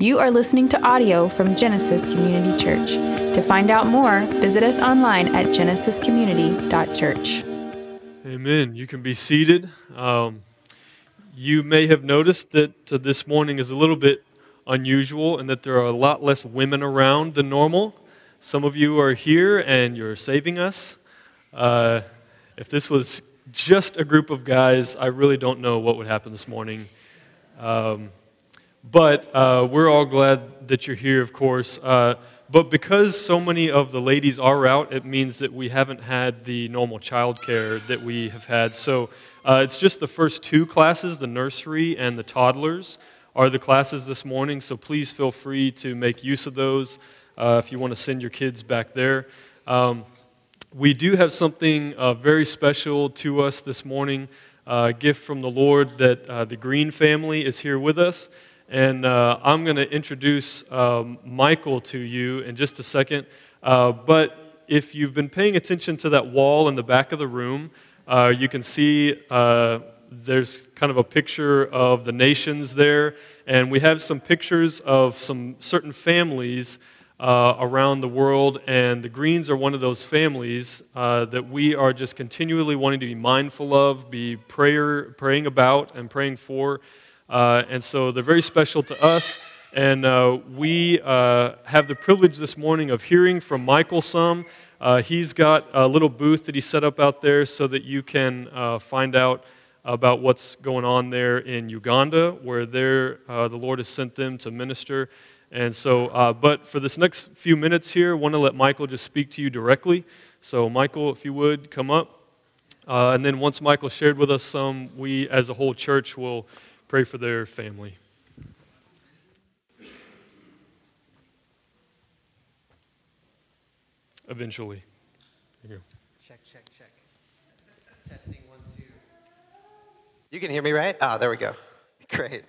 You are listening to audio from Genesis Community Church. To find out more, visit us online at genesiscommunity.church. Amen. You can be seated. Um, you may have noticed that uh, this morning is a little bit unusual and that there are a lot less women around than normal. Some of you are here and you're saving us. Uh, if this was just a group of guys, I really don't know what would happen this morning. Um, but uh, we're all glad that you're here, of course. Uh, but because so many of the ladies are out, it means that we haven't had the normal childcare that we have had. So uh, it's just the first two classes, the nursery and the toddlers, are the classes this morning. So please feel free to make use of those uh, if you want to send your kids back there. Um, we do have something uh, very special to us this morning, uh, a gift from the Lord that uh, the Green family is here with us. And uh, I'm going to introduce um, Michael to you in just a second. Uh, but if you've been paying attention to that wall in the back of the room, uh, you can see there's kind of a picture of the nations there. And we have some pictures of some certain families uh, around the world, and the Greens are one of those families uh, that we are just continually wanting to be mindful of, be prayer, praying about, and praying for. Uh, and so they're very special to us. And uh, we uh, have the privilege this morning of hearing from Michael some. Uh, he's got a little booth that he set up out there so that you can find out about what's going on there in Uganda, where the Lord has sent them to minister. And so, uh, but for this next few minutes here, I want to let Michael just speak to you directly. So, Michael, if you would come up. Uh, and then once Michael shared with us some, we as a whole church will pray for their family. Eventually. Check, check, check. Testing one, two. You can hear me, right? Ah, oh, there we go. Great.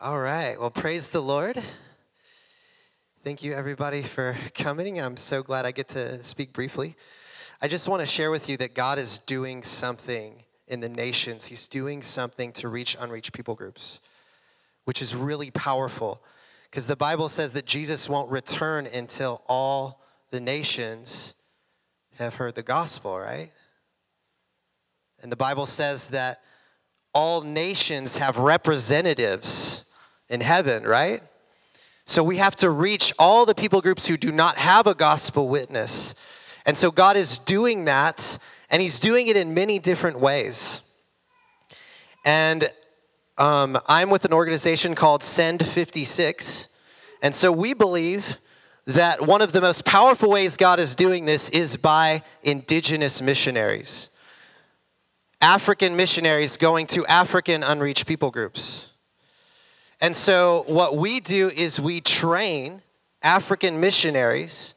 All right. Well, praise the Lord. Thank you, everybody, for coming. I'm so glad I get to speak briefly. I just want to share with you that God is doing something in the nations. He's doing something to reach unreached people groups, which is really powerful because the Bible says that Jesus won't return until all the nations have heard the gospel, right? And the Bible says that all nations have representatives in heaven, right? So we have to reach all the people groups who do not have a gospel witness. And so God is doing that, and He's doing it in many different ways. And um, I'm with an organization called Send 56. And so we believe that one of the most powerful ways God is doing this is by indigenous missionaries. African missionaries going to African unreached people groups. And so, what we do is we train African missionaries.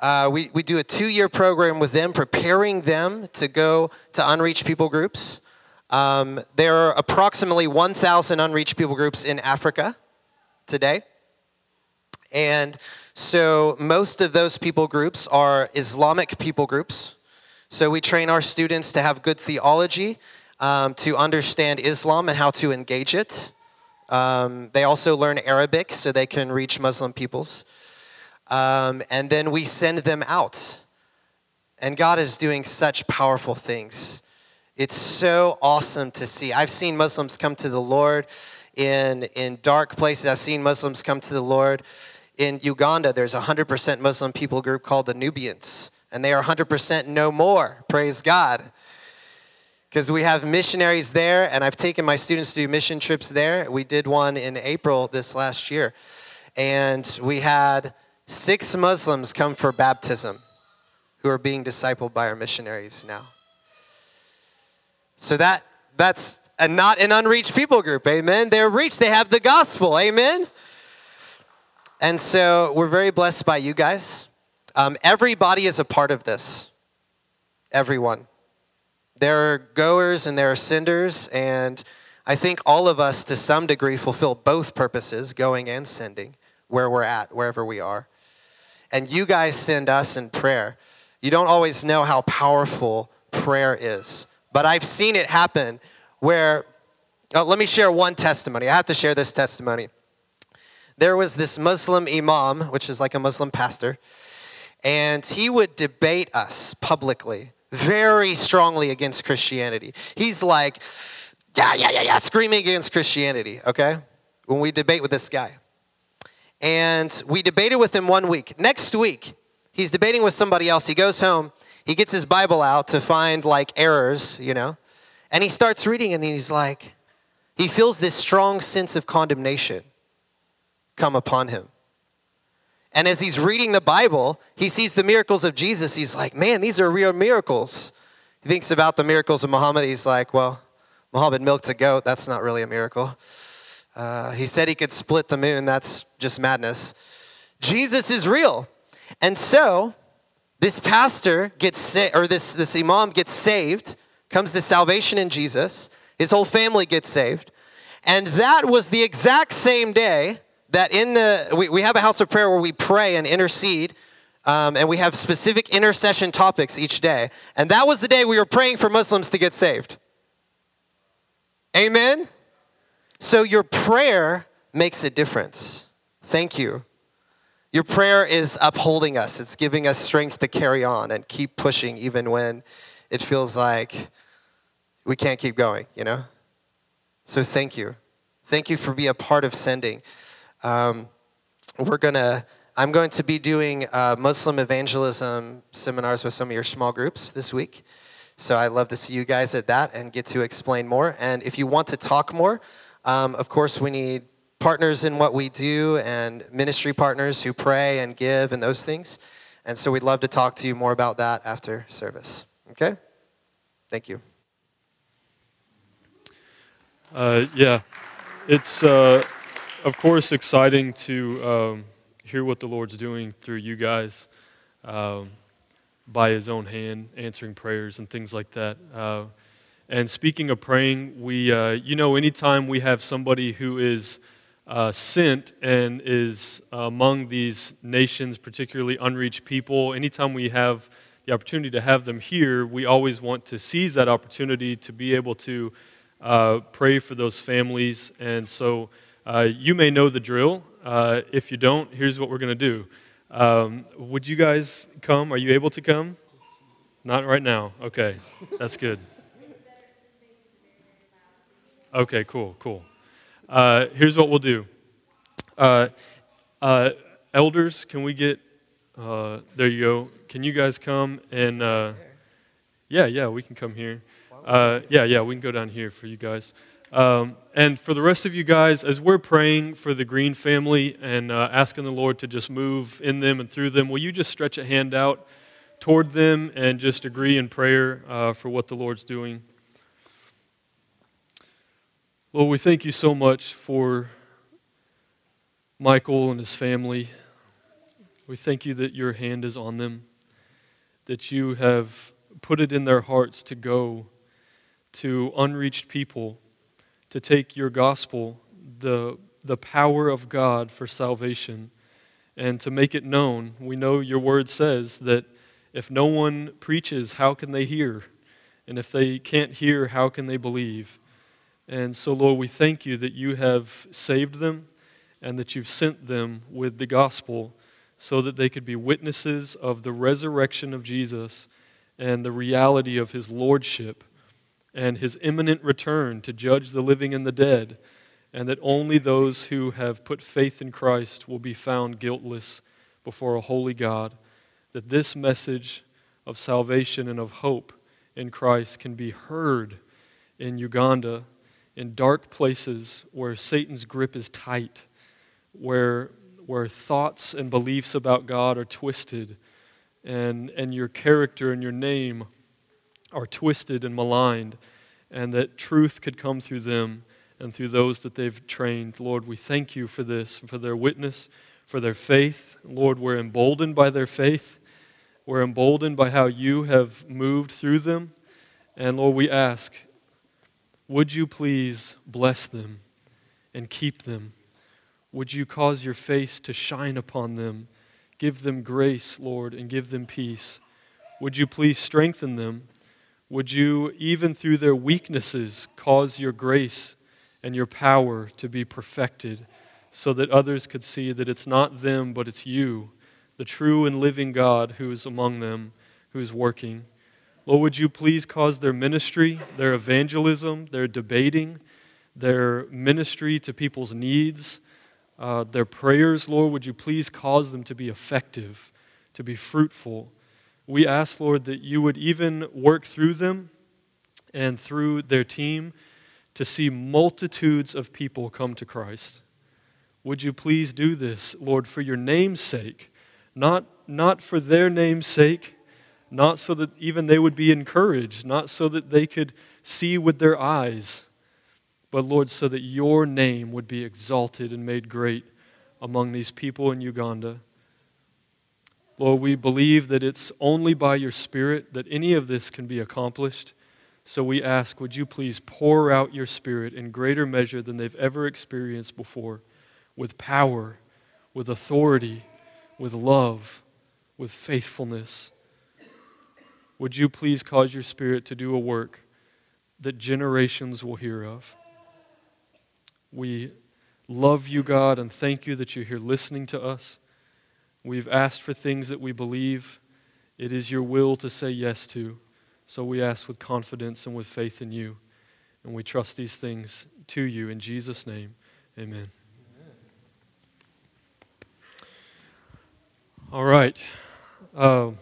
Uh, we, we do a two year program with them, preparing them to go to unreached people groups. Um, there are approximately 1,000 unreached people groups in Africa today. And so, most of those people groups are Islamic people groups. So, we train our students to have good theology, um, to understand Islam and how to engage it. Um, they also learn Arabic so they can reach Muslim peoples. Um, and then we send them out. And God is doing such powerful things. It's so awesome to see. I've seen Muslims come to the Lord in, in dark places. I've seen Muslims come to the Lord. In Uganda, there's a 100% Muslim people group called the Nubians, and they are 100% no more. Praise God because we have missionaries there, and I've taken my students to do mission trips there. We did one in April this last year, and we had six Muslims come for baptism who are being discipled by our missionaries now. So that that's a not an unreached people group, amen. They're reached, they have the gospel, amen. And so we're very blessed by you guys. Um, everybody is a part of this. Everyone. There are goers and there are senders, and I think all of us, to some degree, fulfill both purposes, going and sending, where we're at, wherever we are. And you guys send us in prayer. You don't always know how powerful prayer is, but I've seen it happen where, oh, let me share one testimony. I have to share this testimony. there was this Muslim imam, which is like a Muslim pastor, and he would debate us publicly very strongly against Christianity. He's like, yeah, yeah, yeah, yeah, screaming against Christianity, okay? When we debate with this guy. And we debated with him one week. Next week, he's debating with somebody else. He goes home, he gets his Bible out to find like errors, you know, and he starts reading and he's like, he feels this strong sense of condemnation come upon him. And as he's reading the Bible, he sees the miracles of Jesus. He's like, man, these are real miracles. He thinks about the miracles of Muhammad. He's like, well, Muhammad milked a goat. That's not really a miracle. Uh, he said he could split the moon. That's just madness. Jesus is real. And so this pastor gets sa- or this, this imam gets saved, comes to salvation in Jesus. His whole family gets saved. And that was the exact same day that in the, we, we have a house of prayer where we pray and intercede. Um, and we have specific intercession topics each day. And that was the day we were praying for Muslims to get saved. Amen? So your prayer makes a difference. Thank you. Your prayer is upholding us, it's giving us strength to carry on and keep pushing even when it feels like we can't keep going, you know? So thank you. Thank you for being a part of sending. Um, we're gonna. I'm going to be doing uh, Muslim evangelism seminars with some of your small groups this week. So I'd love to see you guys at that and get to explain more. And if you want to talk more, um, of course, we need partners in what we do and ministry partners who pray and give and those things. And so we'd love to talk to you more about that after service. Okay? Thank you. Uh, yeah, it's uh, of course exciting to um, hear what the Lord's doing through you guys um, by His own hand, answering prayers and things like that. Uh, and speaking of praying, we, uh, you know, anytime we have somebody who is uh, sent and is among these nations, particularly unreached people, anytime we have the opportunity to have them here, we always want to seize that opportunity to be able to uh, pray for those families. And so uh, you may know the drill. Uh, if you don't, here's what we're going to do. Um, would you guys come? Are you able to come? Not right now. Okay, that's good. Okay, cool, cool. Uh, here's what we'll do. Uh, uh, elders, can we get, uh, there you go. Can you guys come and, uh, yeah, yeah, we can come here. Uh, yeah, yeah, we can go down here for you guys. Um, and for the rest of you guys, as we're praying for the Green family and asking the Lord to just move in them and through them, will you just stretch a hand out toward them and just agree in prayer for what the Lord's doing? Lord, we thank you so much for Michael and his family. We thank you that your hand is on them, that you have put it in their hearts to go to unreached people, to take your gospel, the, the power of God for salvation, and to make it known. We know your word says that if no one preaches, how can they hear? And if they can't hear, how can they believe? And so, Lord, we thank you that you have saved them and that you've sent them with the gospel so that they could be witnesses of the resurrection of Jesus and the reality of his lordship and his imminent return to judge the living and the dead, and that only those who have put faith in Christ will be found guiltless before a holy God, that this message of salvation and of hope in Christ can be heard in Uganda, in dark places where Satan's grip is tight, where, where thoughts and beliefs about God are twisted, and, and your character and your name are twisted and maligned, and that truth could come through them and through those that they've trained. Lord, we thank you for this, for their witness, for their faith. Lord, we're emboldened by their faith. We're emboldened by how you have moved through them. And Lord, we ask, would you please bless them and keep them? Would you cause your face to shine upon them? Give them grace, Lord, and give them peace. Would you please strengthen them? Would you, even through their weaknesses, cause your grace and your power to be perfected so that others could see that it's not them, but it's you, the true and living God who is among them, who is working. Lord, would you please cause their ministry, their evangelism, their debating, their ministry to people's needs, uh, their prayers, Lord, would you please cause them to be effective, to be fruitful? We ask, Lord, that you would even work through them and through their team to see multitudes of people come to Christ. Would you please do this, Lord, for your name's sake, not, not for their name's sake, not so that even they would be encouraged, not so that they could see with their eyes, but Lord, so that your name would be exalted and made great among these people in Uganda. Lord, we believe that it's only by your Spirit that any of this can be accomplished. So we ask, would you please pour out your Spirit in greater measure than they've ever experienced before, with power, with authority, with love, with faithfulness. Would you please cause your Spirit to do a work that generations will hear of? We love you, God, and thank you that you're here listening to us. We've asked for things that we believe it is your will to say yes to. So we ask with confidence and with faith in you. And we trust these things to you in Jesus' name. Amen. All right. Uh,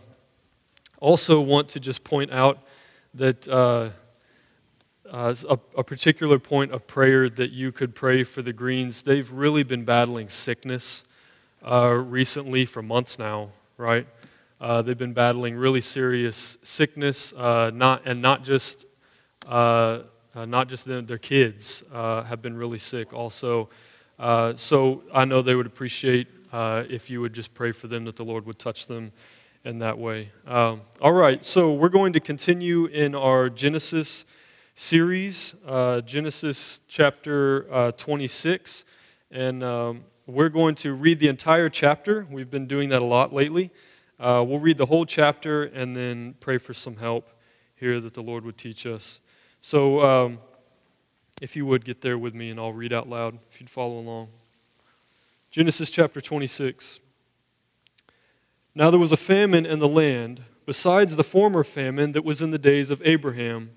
also, want to just point out that. Uh, uh, a, a, particular point of prayer that you could pray for the Greens. They've really been battling sickness uh, recently for months now, right? Uh, they've been battling really serious sickness, uh, not and not just uh, uh, not just their, their kids have been really sick also. so I know they would appreciate if you would just pray for them that the Lord would touch them in that way. Um, all right, so we're going to continue in our Genesis series, uh, Genesis chapter uh, 26. And um, we're going to read the entire chapter. We've been doing that a lot lately. Uh, we'll read the whole chapter and then pray for some help here that the Lord would teach us. So, um, if you would get there with me, and I'll read out loud if you'd follow along. Genesis chapter 26. Now there was a famine in the land, besides the former famine that was in the days of Abraham.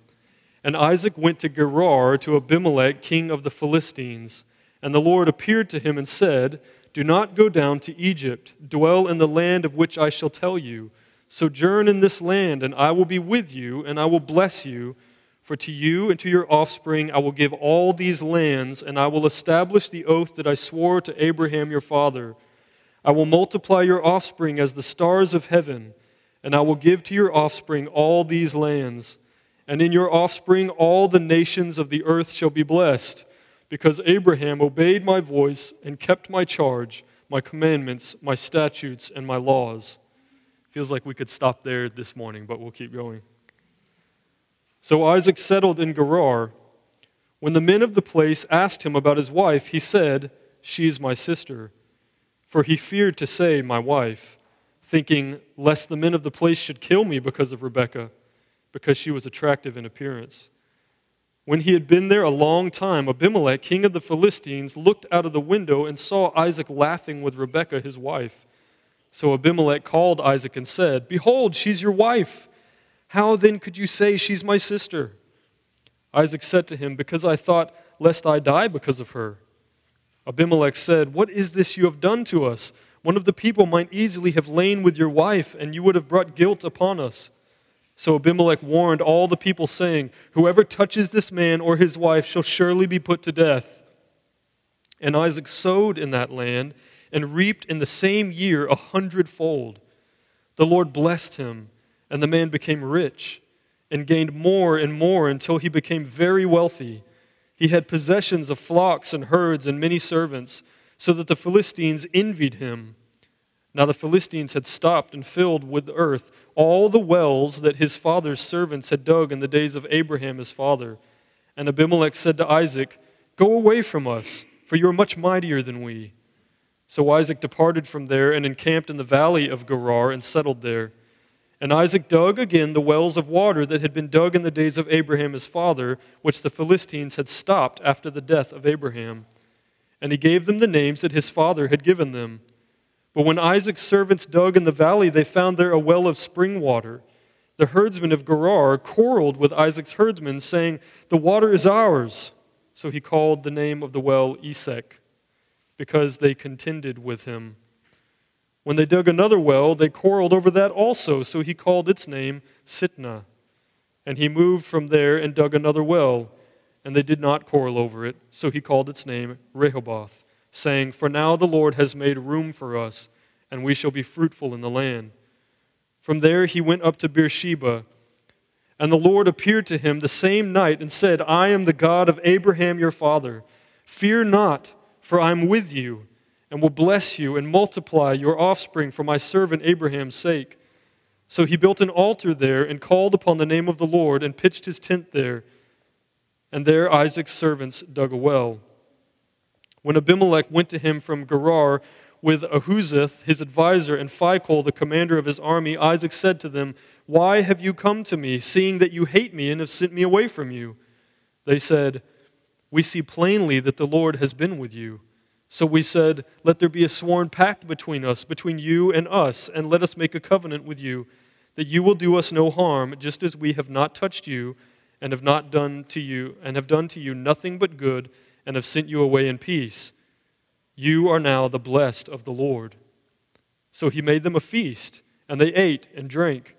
And Isaac went to Gerar to Abimelech, king of the Philistines. And the Lord appeared to him and said, Do not go down to Egypt. Dwell in the land of which I shall tell you. Sojourn in this land, and I will be with you, and I will bless you. For to you and to your offspring I will give all these lands, and I will establish the oath that I swore to Abraham your father. I will multiply your offspring as the stars of heaven, and I will give to your offspring all these lands and in your offspring all the nations of the earth shall be blessed, because Abraham obeyed my voice and kept my charge, my commandments, my statutes, and my laws. Feels like we could stop there this morning, but we'll keep going. So Isaac settled in Gerar. When the men of the place asked him about his wife, he said, She is my sister. For he feared to say, My wife, thinking, lest the men of the place should kill me because of Rebekah because she was attractive in appearance. When he had been there a long time, Abimelech, king of the Philistines, looked out of the window and saw Isaac laughing with Rebekah, his wife. So Abimelech called Isaac and said, Behold, she's your wife. How then could you say she's my sister? Isaac said to him, Because I thought, lest I die because of her. Abimelech said, What is this you have done to us? One of the people might easily have lain with your wife, and you would have brought guilt upon us. So Abimelech warned all the people, saying, Whoever touches this man or his wife shall surely be put to death. And Isaac sowed in that land and reaped in the same year a hundredfold. The Lord blessed him, and the man became rich and gained more and more until he became very wealthy. He had possessions of flocks and herds and many servants, so that the Philistines envied him. Now the Philistines had stopped and filled with earth all the wells that his father's servants had dug in the days of Abraham his father. And Abimelech said to Isaac, Go away from us, for you are much mightier than we. So Isaac departed from there and encamped in the valley of Gerar and settled there. And Isaac dug again the wells of water that had been dug in the days of Abraham his father, which the Philistines had stopped after the death of Abraham. and he gave them the names that his father had given them. But when Isaac's servants dug in the valley, they found there a well of spring water. The herdsmen of Gerar quarreled with Isaac's herdsmen, saying, The water is ours. So he called the name of the well Esek, because they contended with him. When they dug another well, they quarreled over that also, so he called its name Sitnah. And he moved from there and dug another well and they did not quarrel over it. So he called its name Rehoboth, saying, For now the Lord has made room for us, and we shall be fruitful in the land. From there he went up to Beersheba. And the Lord appeared to him the same night and said, I am the God of Abraham your father. Fear not, for I am with you, and will bless you and multiply your offspring for my servant Abraham's sake. So he built an altar there and called upon the name of the Lord and pitched his tent there. And there Isaac's servants dug a well. When Abimelech went to him from Gerar with Ahuzzath, his advisor, and Phicol, the commander of his army, Isaac said to them, Why have you come to me, seeing that you hate me and have sent me away from you? They said, We see plainly that the Lord has been with you. So we said, Let there be a sworn pact between us, between you and us, and let us make a covenant with you, that you will do us no harm, just as we have not touched you and have not done to you and have done to you nothing but good and have sent you away in peace. You are now the blessed of the lord. So he made them a feast and they ate and drank.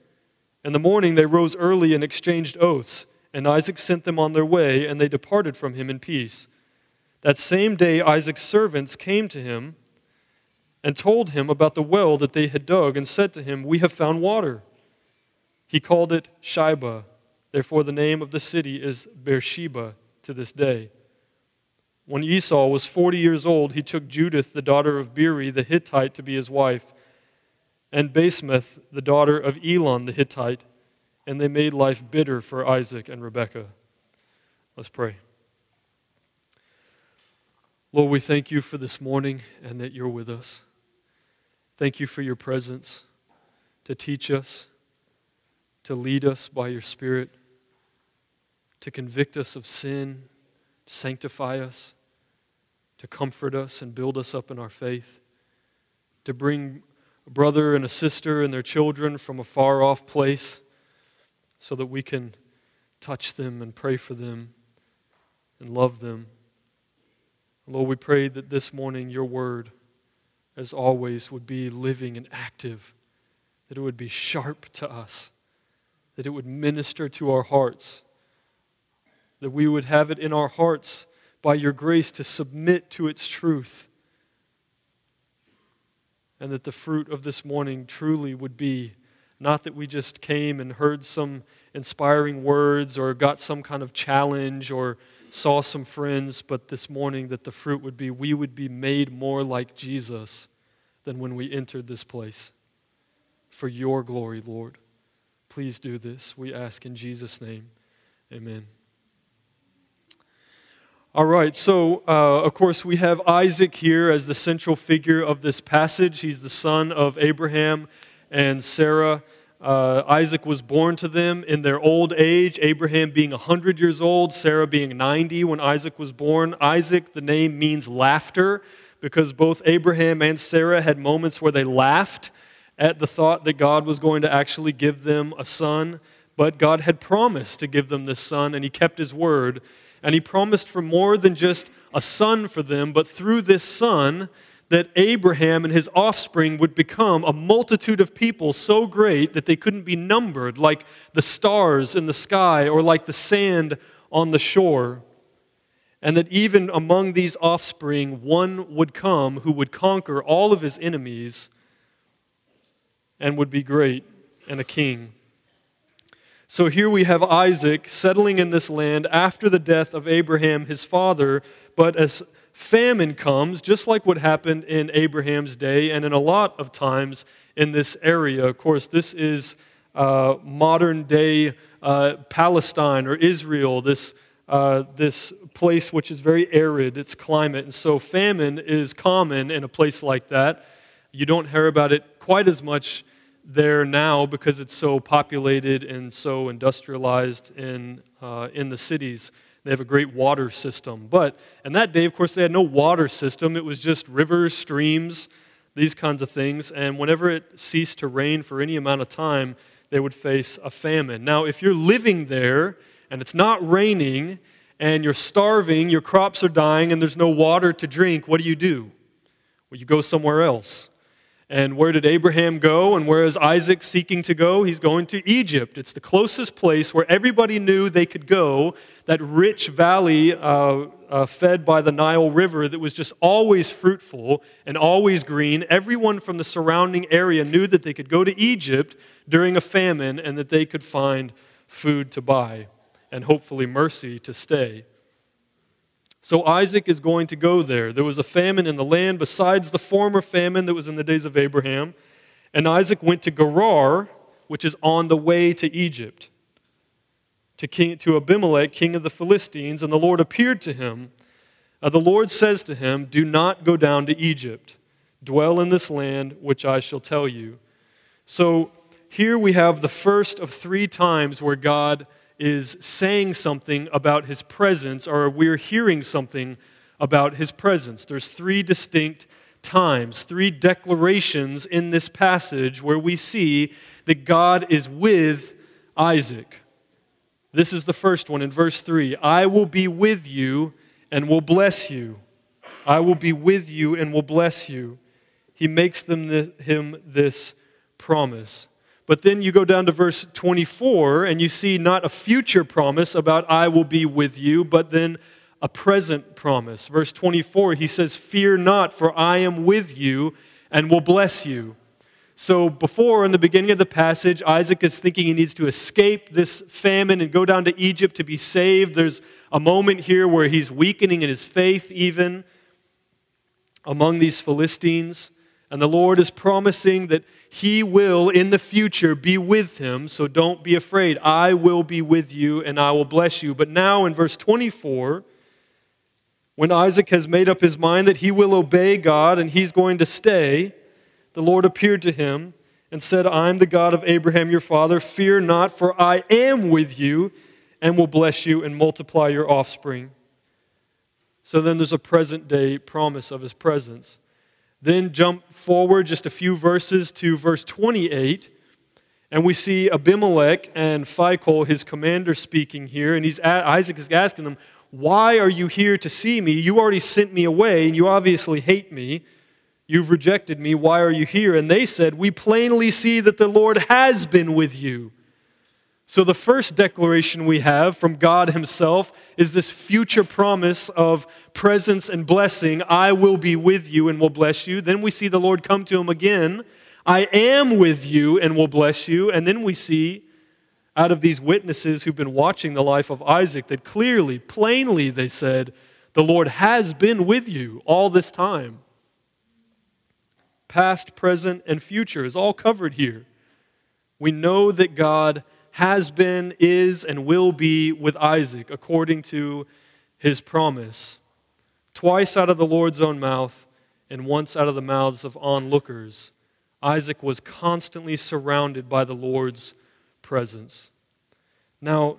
In the morning they rose early and exchanged oaths and isaac sent them on their way and they departed from him in peace that same day isaac's servants came to him and told him about the well that they had dug and said to him we have found water he called it shibah Therefore, the name of the city is Beersheba to this day. When Esau was 40 years old, he took Judith, the daughter of Beeri the Hittite, to be his wife, and Basemath, the daughter of Elon the Hittite, and they made life bitter for Isaac and Rebekah. Let's pray. Lord, we thank you for this morning and that you're with us. Thank you for your presence to teach us, to lead us by your Spirit to convict us of sin, to sanctify us, to comfort us and build us up in our faith, to bring a brother and a sister and their children from a far off place so that we can touch them and pray for them and love them. Lord, we pray that this morning your word, as always, would be living and active, that it would be sharp to us, that it would minister to our hearts that we would have it in our hearts by your grace to submit to its truth. And that the fruit of this morning truly would be not that we just came and heard some inspiring words or got some kind of challenge or saw some friends, but this morning that the fruit would be we would be made more like Jesus than when we entered this place. For your glory, Lord. Please do this. We ask in Jesus' name. Amen. All right, so uh, of course we have Isaac here as the central figure of this passage. He's the son of Abraham and Sarah. Uh, Isaac was born to them in their old age, Abraham being 100 years old, Sarah being 90 when Isaac was born. Isaac, the name means laughter because both Abraham and Sarah had moments where they laughed at the thought that God was going to actually give them a son. But God had promised to give them this son, and he kept his word. And he promised for more than just a son for them, but through this son, that Abraham and his offspring would become a multitude of people so great that they couldn't be numbered, like the stars in the sky or like the sand on the shore. And that even among these offspring, one would come who would conquer all of his enemies and would be great and a king. So here we have Isaac settling in this land after the death of Abraham, his father. But as famine comes, just like what happened in Abraham's day and in a lot of times in this area, of course, this is uh, modern day uh, Palestine or Israel, this, uh, this place which is very arid, its climate. And so famine is common in a place like that. You don't hear about it quite as much there now because it's so populated and so industrialized in, uh, in the cities They have a great water system. But in that day, of course, they had no water system. It was just rivers, streams, these kinds of things. And whenever it ceased to rain for any amount of time, they would face a famine. Now, if you're living there and it's not raining and you're starving, your crops are dying, and there's no water to drink, what do you do? Well, you go somewhere else. And where did Abraham go? And where is Isaac seeking to go? He's going to Egypt. It's the closest place where everybody knew they could go, that rich valley uh, uh, fed by the Nile River that was just always fruitful and always green. Everyone from the surrounding area knew that they could go to Egypt during a famine and that they could find food to buy and hopefully mercy to stay. So Isaac is going to go there. There was a famine in the land besides the former famine that was in the days of Abraham. And Isaac went to Gerar, which is on the way to Egypt, to, king, to Abimelech, king of the Philistines. And the Lord appeared to him. Uh, the Lord says to him, Do not go down to Egypt. Dwell in this land, which I shall tell you. So here we have the first of three times where God is saying something about his presence or we're hearing something about his presence. There's three distinct times, three declarations in this passage where we see that God is with Isaac. This is the first one in verse 3 I will be with you and will bless you. I will be with you and will bless you. He makes them the, him this promise. But then you go down to verse 24 and you see not a future promise about I will be with you, but then a present promise. Verse 24, he says, Fear not, for I am with you and will bless you. So, before in the beginning of the passage, Isaac is thinking he needs to escape this famine and go down to Egypt to be saved. There's a moment here where he's weakening in his faith, even among these Philistines. And the Lord is promising that He will in the future be with him. So don't be afraid. I will be with you and I will bless you. But now in verse 24, when Isaac has made up his mind that he will obey God and he's going to stay, the Lord appeared to him and said, I'm the God of Abraham your father. Fear not, for I am with you and will bless you and multiply your offspring. So then there's a present day promise of his presence. Then jump forward just a few verses to verse 28, and we see Abimelech and Phicol, his commander, speaking here. And he's, Isaac is asking them, Why are you here to see me? You already sent me away, and you obviously hate me. You've rejected me. Why are you here? And they said, We plainly see that the Lord has been with you so, the first declaration we have from God Himself is this future promise of presence and blessing I will be with you and will bless you. Then we see the Lord come to him again I am with you and will bless you. And then we see out of these witnesses who've been watching the life of Isaac that clearly, plainly, they said, The Lord has been with you all this time. Past, present, and future is all covered here. We know that God has been, is, and will be with Isaac according to his promise. Twice out of the Lord's own mouth, and once out of the mouths of onlookers, Isaac was constantly surrounded by the Lord's presence. Now,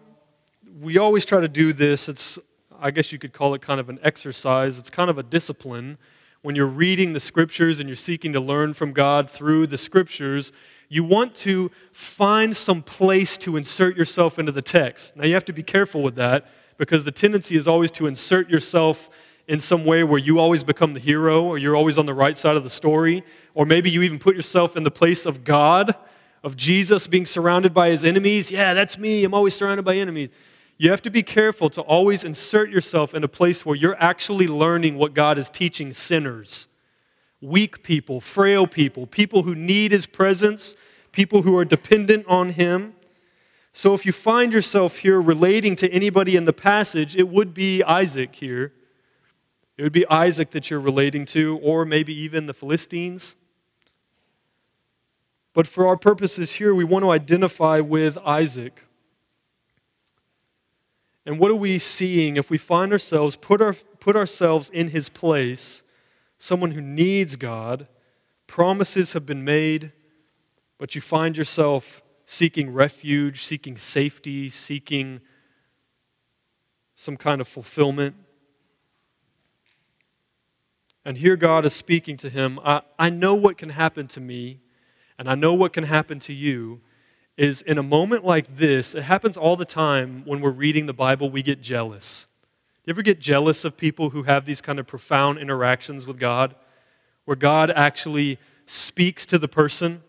we always try to do this. It's, I guess you could call it kind of an exercise. It's kind of a discipline. When you're reading the scriptures and you're seeking to learn from God through the scriptures, you want to find some place to insert yourself into the text. Now, you have to be careful with that because the tendency is always to insert yourself in some way where you always become the hero or you're always on the right side of the story. Or maybe you even put yourself in the place of God, of Jesus being surrounded by his enemies. Yeah, that's me. I'm always surrounded by enemies. You have to be careful to always insert yourself in a place where you're actually learning what God is teaching sinners weak people, frail people, people who need his presence, people who are dependent on him. So if you find yourself here relating to anybody in the passage, it would be Isaac here. It would be Isaac that you're relating to, or maybe even the Philistines. But for our purposes here, we want to identify with Isaac. And what are we seeing if we find ourselves, put, our, put ourselves in his place? Someone who needs God, promises have been made, but you find yourself seeking refuge, seeking safety, seeking some kind of fulfillment. And here God is speaking to him. I, I know what can happen to me, and I know what can happen to you. Is in a moment like this, it happens all the time when we're reading the Bible, we get jealous. You ever get jealous of people who have these kind of profound interactions with God, where God actually speaks to the person?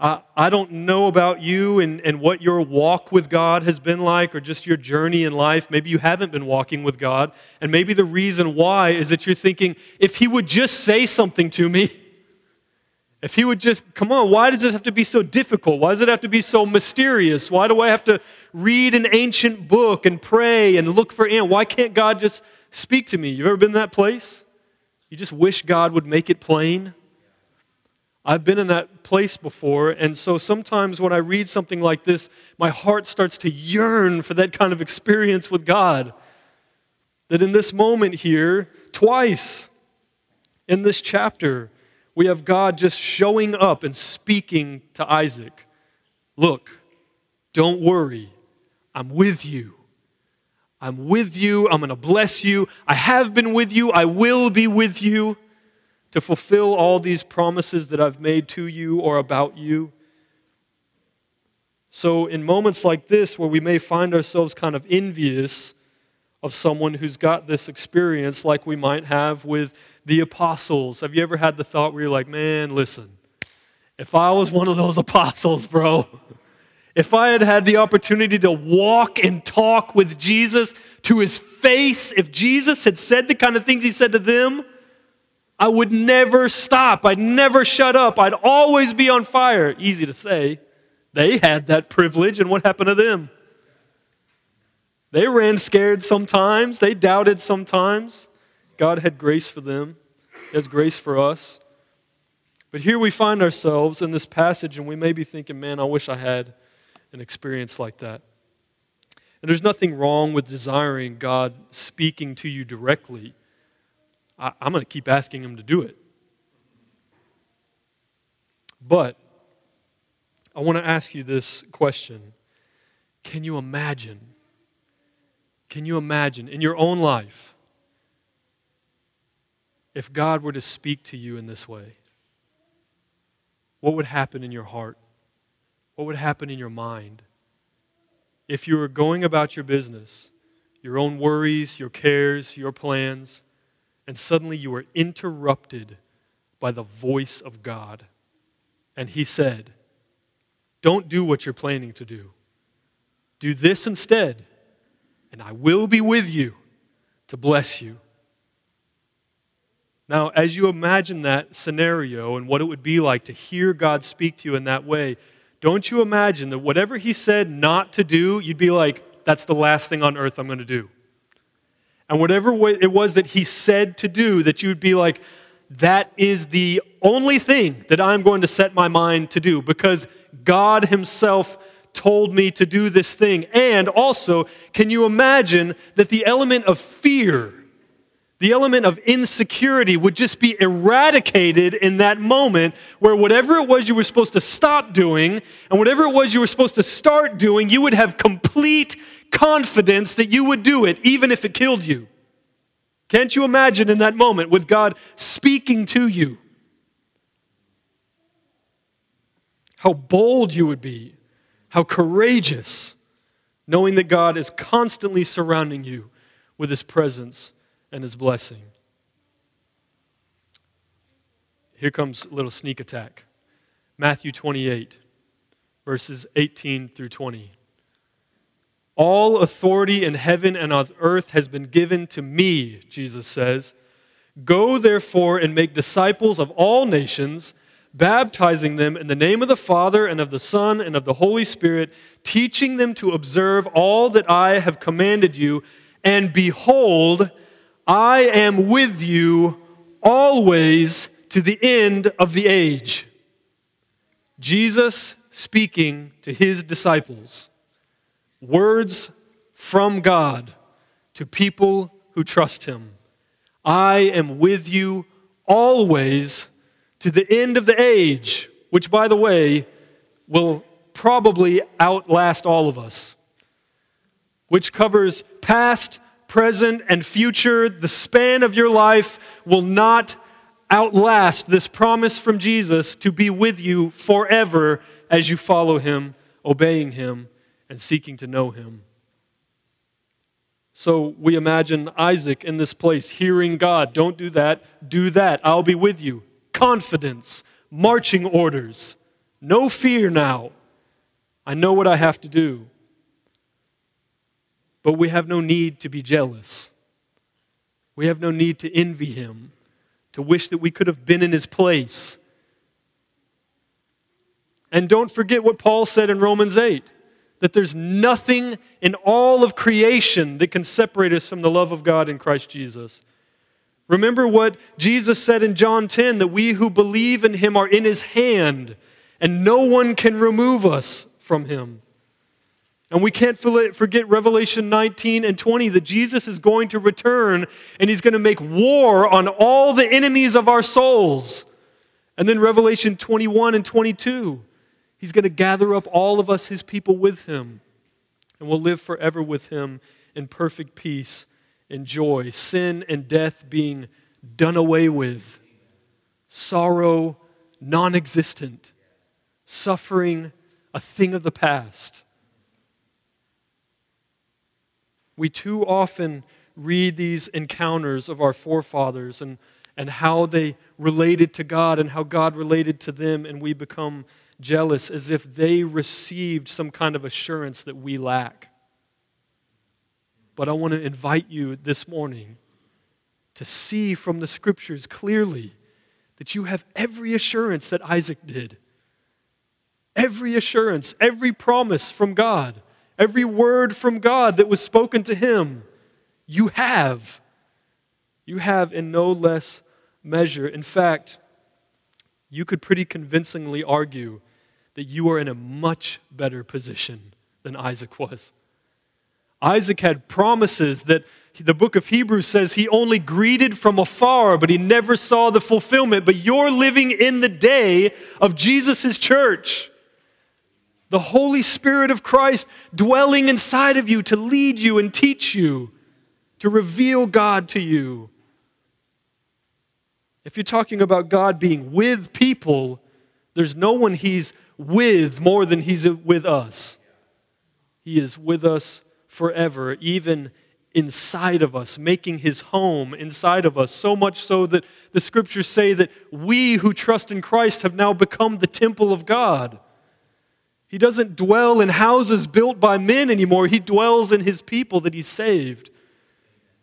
Uh, I don't know about you and, and what your walk with God has been like or just your journey in life. Maybe you haven't been walking with God. And maybe the reason why is that you're thinking, if He would just say something to me, if He would just, come on, why does this have to be so difficult? Why does it have to be so mysterious? Why do I have to read an ancient book and pray and look for Him? Why can't God just speak to me? You've ever been in that place? You just wish God would make it plain? I've been in that place before, and so sometimes when I read something like this, my heart starts to yearn for that kind of experience with God. That in this moment here, twice in this chapter, we have God just showing up and speaking to Isaac. Look, don't worry, I'm with you. I'm with you. I'm going to bless you. I have been with you. I will be with you to fulfill all these promises that I've made to you or about you. So, in moments like this, where we may find ourselves kind of envious of someone who's got this experience, like we might have with the apostles, have you ever had the thought where you're like, man, listen, if I was one of those apostles, bro, if I had had the opportunity to walk and talk with Jesus to his face, if Jesus had said the kind of things he said to them, I would never stop. I'd never shut up. I'd always be on fire. Easy to say. They had that privilege, and what happened to them? They ran scared sometimes, they doubted sometimes. God had grace for them, He has grace for us. But here we find ourselves in this passage, and we may be thinking, man, I wish I had an experience like that. And there's nothing wrong with desiring God speaking to you directly. I, am going to keep asking him to do it. But I want to ask you this question Can you imagine? Can you imagine in your own life if God were to speak to you in this way? What would happen in your heart? What would happen in your mind? If you were going about your business, your own worries, your cares, your plans, and suddenly you were interrupted by the voice of God. And He said, Don't do what you're planning to do. Do this instead, and I will be with you to bless you. Now, as you imagine that scenario and what it would be like to hear God speak to you in that way, don't you imagine that whatever He said not to do, you'd be like, that's the last thing on earth I'm going to do? And whatever it was that he said to do, that you would be like, that is the only thing that I'm going to set my mind to do because God Himself told me to do this thing. And also, can you imagine that the element of fear, the element of insecurity would just be eradicated in that moment where whatever it was you were supposed to stop doing and whatever it was you were supposed to start doing, you would have complete confidence that you would do it, even if it killed you. Can't you imagine in that moment with God speaking to you? How bold you would be, how courageous, knowing that God is constantly surrounding you with His presence and His blessing. Here comes a little sneak attack Matthew 28, verses 18 through 20. All authority in heaven and on earth has been given to me, Jesus says. Go therefore and make disciples of all nations, baptizing them in the name of the Father and of the Son and of the Holy Spirit, teaching them to observe all that I have commanded you. And behold, I am with you always to the end of the age. Jesus speaking to his disciples words from God to people who trust Him. I am with you always to the end of the age, which, by the way, will probably outlast all of us, which covers past, present, and future, the span of your life will not outlast this promise from Jesus to be with you forever as you follow him, obeying him, and seeking to know him. So we imagine Isaac in this place hearing God, don't do that, do that, I'll be with you. Confidence, marching orders, no fear now. I know what I have to do. But we have no need to be jealous. We have no need to envy him, to wish that we could have been in his place. And don't forget what Paul said in Romans 8 that there's nothing in all of creation that can separate us from the love of God in Christ Jesus. Remember what Jesus said in John 10 that we who believe in him are in his hand, and no one can remove us from him. And we can't forget Revelation 19 and 20 that Jesus is going to return and he's going to make war on all the enemies of our souls. And then Revelation 21 and 22, he's going to gather up all of us, his people, with him. And we'll live forever with him in perfect peace and joy, sin and death being done away with, sorrow non existent, suffering a thing of the past. We too often read these encounters of our forefathers and, and how they related to God and how God related to them, and we become jealous as if they received some kind of assurance that we lack. But I want to invite you this morning to see from the scriptures clearly that you have every assurance that Isaac did. Every assurance, every promise from God every word from God that was spoken to him, you have. You have in no less measure. In fact, you could pretty convincingly argue that you are in a much better position than Isaac was. Isaac had promises that the book of Hebrews says he only greeted from afar, but he never saw the fulfillment. But you're living in the day of Jesus' church the Holy Spirit of Christ dwelling inside of you to lead you and teach you, to reveal God to you. If you're talking about God being with people, there's no one He's with more than He's with us. He is with us forever, even inside of us, making His home inside of us, so much so that the scriptures say that we who trust in Christ have now become the temple of God. He doesn't dwell in houses built by men anymore. He dwells in his people that he saved.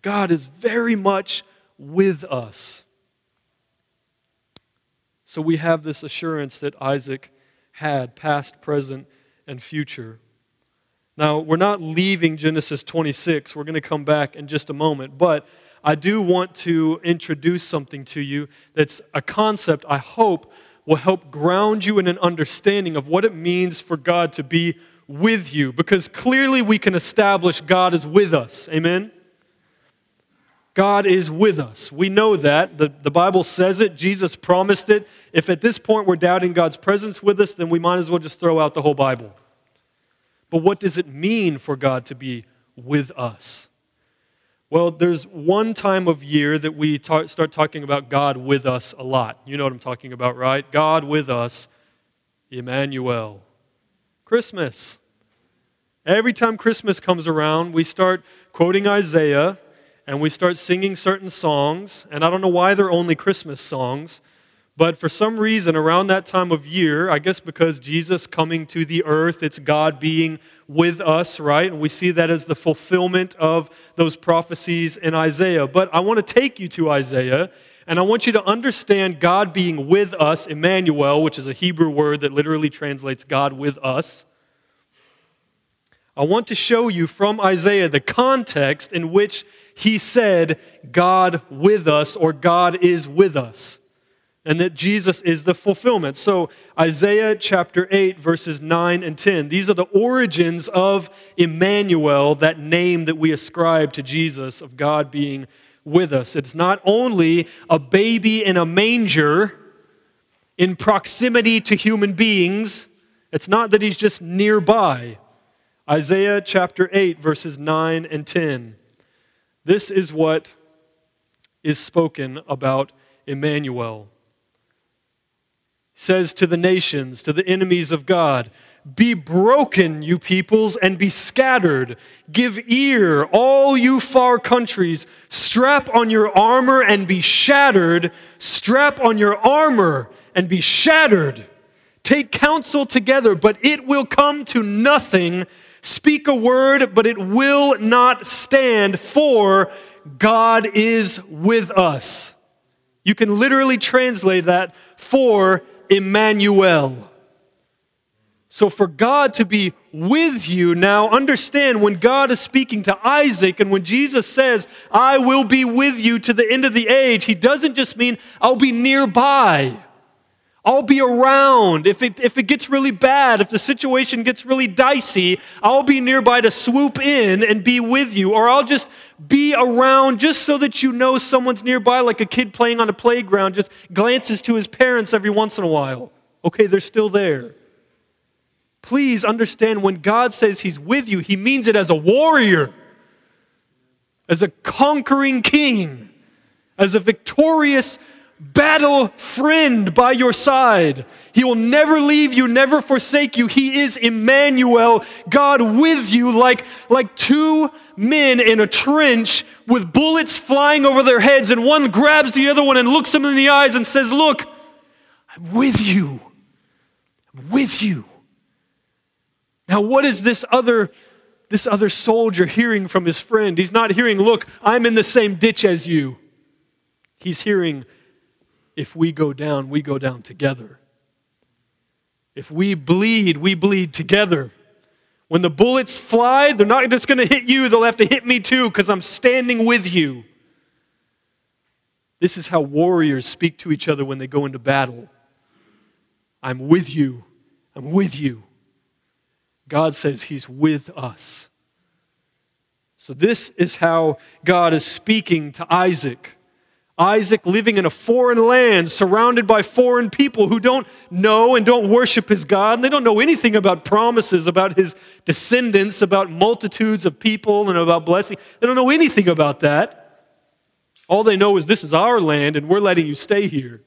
God is very much with us. So we have this assurance that Isaac had, past, present, and future. Now, we're not leaving Genesis 26. We're going to come back in just a moment. But I do want to introduce something to you that's a concept I hope will help ground you in an understanding of what it means for God to be with you. Because clearly we can establish God is with us. Amen? God is with us. We know that. The, the Bible says it. Jesus promised it. If at this point we're doubting God's presence with us, then we might as well just throw out the whole Bible. But what does it mean for God to be with us? Well, there's one time of year that we ta- start talking about God with us a lot. You know what I'm talking about, right? God with us, Emmanuel. Christmas. Every time Christmas comes around, we start quoting Isaiah and we start singing certain songs. And I don't know why they're only Christmas songs, but for some reason, around that time of year, I guess because Jesus coming to the earth, it's God being with us, right? And we see that as the fulfillment of those prophecies in Isaiah. But I want to take you to Isaiah, and I want you to understand God being with us, Emmanuel, which is a Hebrew word that literally translates God with us. I want to show you from Isaiah the context in which he said, God with us, or God is with us and that Jesus is the fulfillment. So, Isaiah chapter 8, verses 9 and 10, these are the origins of Emmanuel, that name that we ascribe to Jesus of God being with us. It's not only a baby in a manger in proximity to human beings, it's not that he's just nearby. Isaiah chapter 8, verses 9 and 10. This is what is spoken about Emmanuel. Says to the nations, to the enemies of God, be broken, you peoples, and be scattered. Give ear, all you far countries. Strap on your armor and be shattered. Strap on your armor and be shattered. Take counsel together, but it will come to nothing. Speak a word, but it will not stand, for God is with us. You can literally translate that for Emmanuel. So, for God to be with you now, understand when God is speaking to Isaac and when Jesus says, I will be with you to the end of the age, he doesn't just mean I'll be nearby. I'll be around. If it, if it gets really bad, if the situation gets really dicey, I'll be nearby to swoop in and be with you. Or I'll just be around just so that you know someone's nearby, like a kid playing on a playground, just glances to his parents every once in a while. Okay, they're still there. Please understand when God says He's with you, He means it as a warrior, as a conquering king, as a victorious battle friend by your side. He will never leave you, never forsake you. He is Emmanuel, God with you, like, like two men in a trench with bullets flying over their heads, and one grabs the other one and looks him in the eyes and says, Look, I'm with you. I'm with you. Now, what is this other, this other soldier hearing from his friend? He's not hearing, look, I'm in the same ditch as you. He's hearing, if we go down, we go down together. If we bleed, we bleed together. When the bullets fly, they're not just going to hit you, they'll have to hit me too because I'm standing with you. This is how warriors speak to each other when they go into battle. I'm with you. I'm with you. God says He's with us. So, this is how God is speaking to Isaac. Isaac living in a foreign land, surrounded by foreign people who don't know and don't worship his God. And they don't know anything about promises, about his descendants, about multitudes of people, and about blessing. They don't know anything about that. All they know is this is our land and we're letting you stay here.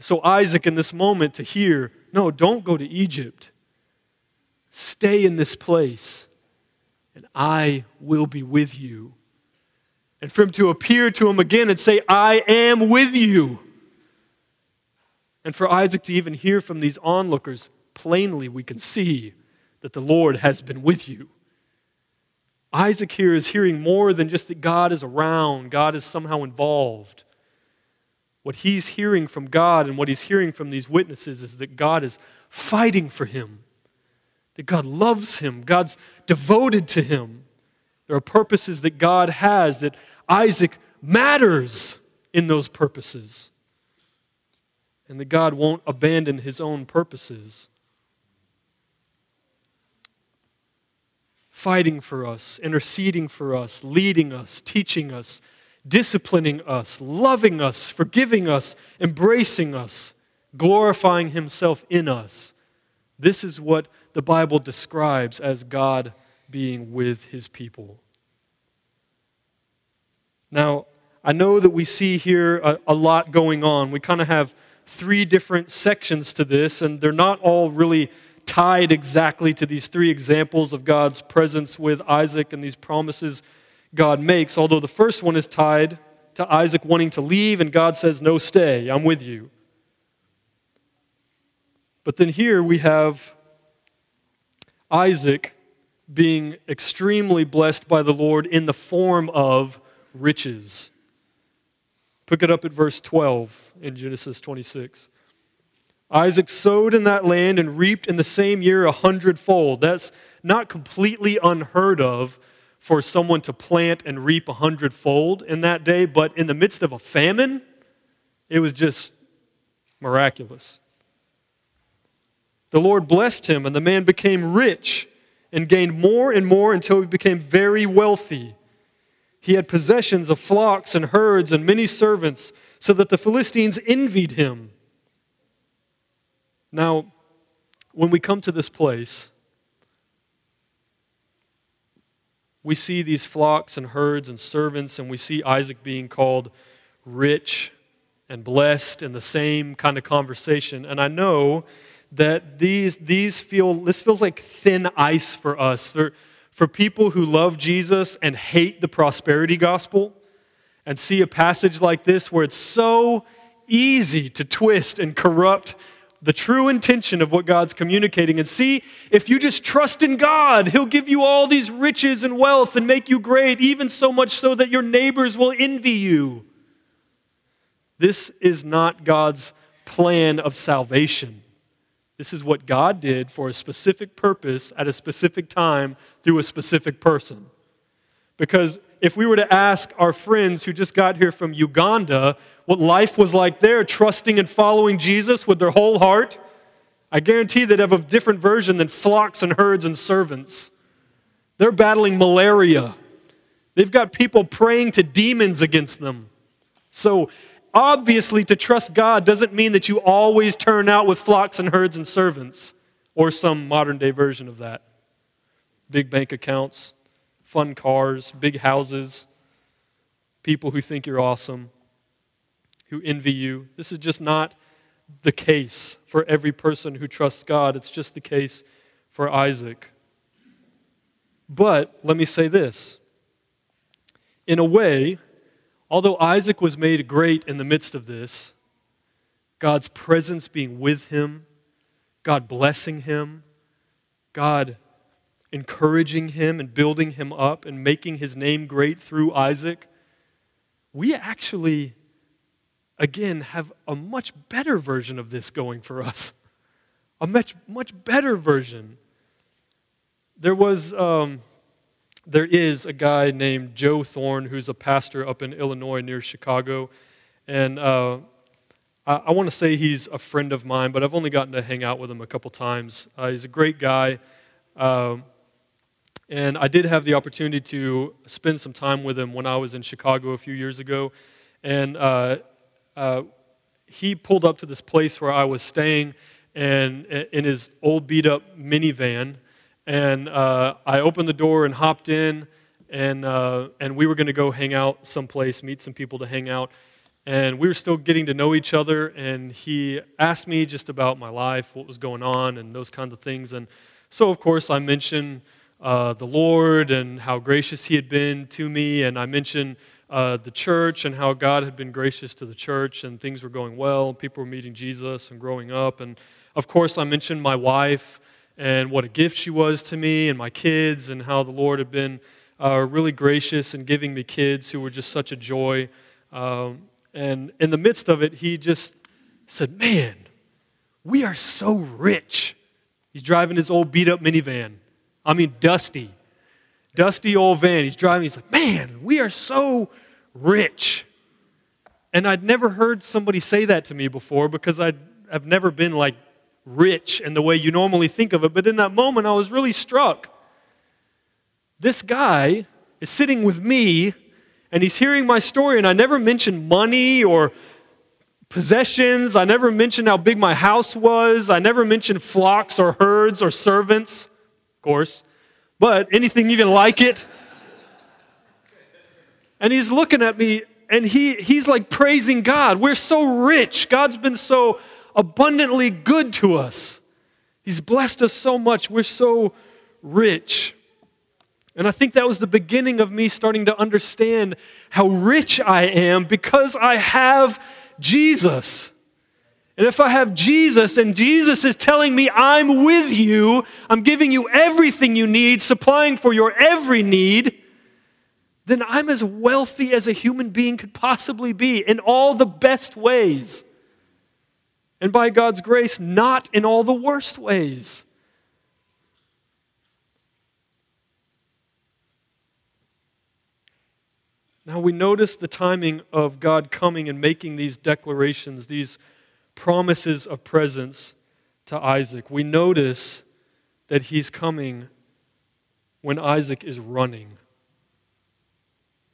So, Isaac, in this moment, to hear, no, don't go to Egypt. Stay in this place, and I will be with you. And for him to appear to him again and say, I am with you. And for Isaac to even hear from these onlookers, plainly we can see that the Lord has been with you. Isaac here is hearing more than just that God is around, God is somehow involved. What he's hearing from God and what he's hearing from these witnesses is that God is fighting for him that God loves him, God's devoted to him. There are purposes that God has that Isaac matters in those purposes. And that God won't abandon his own purposes. Fighting for us, interceding for us, leading us, teaching us, disciplining us, loving us, forgiving us, embracing us, glorifying himself in us. This is what the Bible describes as God being with his people. Now, I know that we see here a, a lot going on. We kind of have three different sections to this, and they're not all really tied exactly to these three examples of God's presence with Isaac and these promises God makes, although the first one is tied to Isaac wanting to leave, and God says, No, stay, I'm with you. But then here we have Isaac being extremely blessed by the Lord in the form of riches. Pick it up at verse 12 in Genesis 26. Isaac sowed in that land and reaped in the same year a hundredfold. That's not completely unheard of for someone to plant and reap a hundredfold in that day, but in the midst of a famine, it was just miraculous. The Lord blessed him, and the man became rich and gained more and more until he became very wealthy. He had possessions of flocks and herds and many servants, so that the Philistines envied him. Now, when we come to this place, we see these flocks and herds and servants, and we see Isaac being called rich and blessed in the same kind of conversation. And I know that these, these feel, this feels like thin ice for us. For, for people who love Jesus and hate the prosperity gospel and see a passage like this where it's so easy to twist and corrupt the true intention of what God's communicating and see if you just trust in God, He'll give you all these riches and wealth and make you great, even so much so that your neighbors will envy you. This is not God's plan of salvation. This is what God did for a specific purpose at a specific time through a specific person. Because if we were to ask our friends who just got here from Uganda what life was like there, trusting and following Jesus with their whole heart, I guarantee they'd have a different version than flocks and herds and servants. They're battling malaria. They've got people praying to demons against them. So, obviously, to trust God doesn't mean that you always turn out with flocks and herds and servants, or some modern day version of that. Big bank accounts, fun cars, big houses, people who think you're awesome who envy you. This is just not the case for every person who trusts God. It's just the case for Isaac. But let me say this. In a way, although Isaac was made great in the midst of this, God's presence being with him, God blessing him, God encouraging him and building him up and making his name great through Isaac, we actually again, have a much better version of this going for us. A much, much better version. There was, um, there is a guy named Joe Thorn who's a pastor up in Illinois near Chicago. And uh, I, I want to say he's a friend of mine, but I've only gotten to hang out with him a couple times. Uh, he's a great guy. Um, and I did have the opportunity to spend some time with him when I was in Chicago a few years ago. And uh, uh, he pulled up to this place where I was staying and in his old beat up minivan. And uh, I opened the door and hopped in, and, uh, and we were going to go hang out someplace, meet some people to hang out. And we were still getting to know each other, and he asked me just about my life, what was going on, and those kinds of things. And so, of course, I mentioned uh, the Lord and how gracious he had been to me, and I mentioned uh, the church and how God had been gracious to the church and things were going well. And people were meeting Jesus and growing up. And of course, I mentioned my wife and what a gift she was to me and my kids and how the Lord had been uh, really gracious in giving me kids who were just such a joy. Um, and in the midst of it, he just said, Man, we are so rich. He's driving his old beat up minivan. I mean, dusty dusty old van. He's driving. He's like, man, we are so rich. And I'd never heard somebody say that to me before because i have never been like rich in the way you normally think of it. But in that moment, I was really struck. This guy is sitting with me and he's hearing my story, and I never mentioned money or possessions. I never mentioned how big my house was. I never mentioned flocks or herds or servants, of course but anything even like it. And he's looking at me and he, he's like praising God. We're so rich. God's been so abundantly good to us. He's blessed us so much. We're so rich. And I think that was the beginning of me starting to understand how rich I am because I have Jesus. And if I have Jesus and Jesus is telling me, I'm with you, I'm giving you everything you need, supplying for your every need, then I'm as wealthy as a human being could possibly be in all the best ways. And by God's grace, not in all the worst ways. Now we notice the timing of God coming and making these declarations, these promises of presence to Isaac. We notice that he's coming when Isaac is running.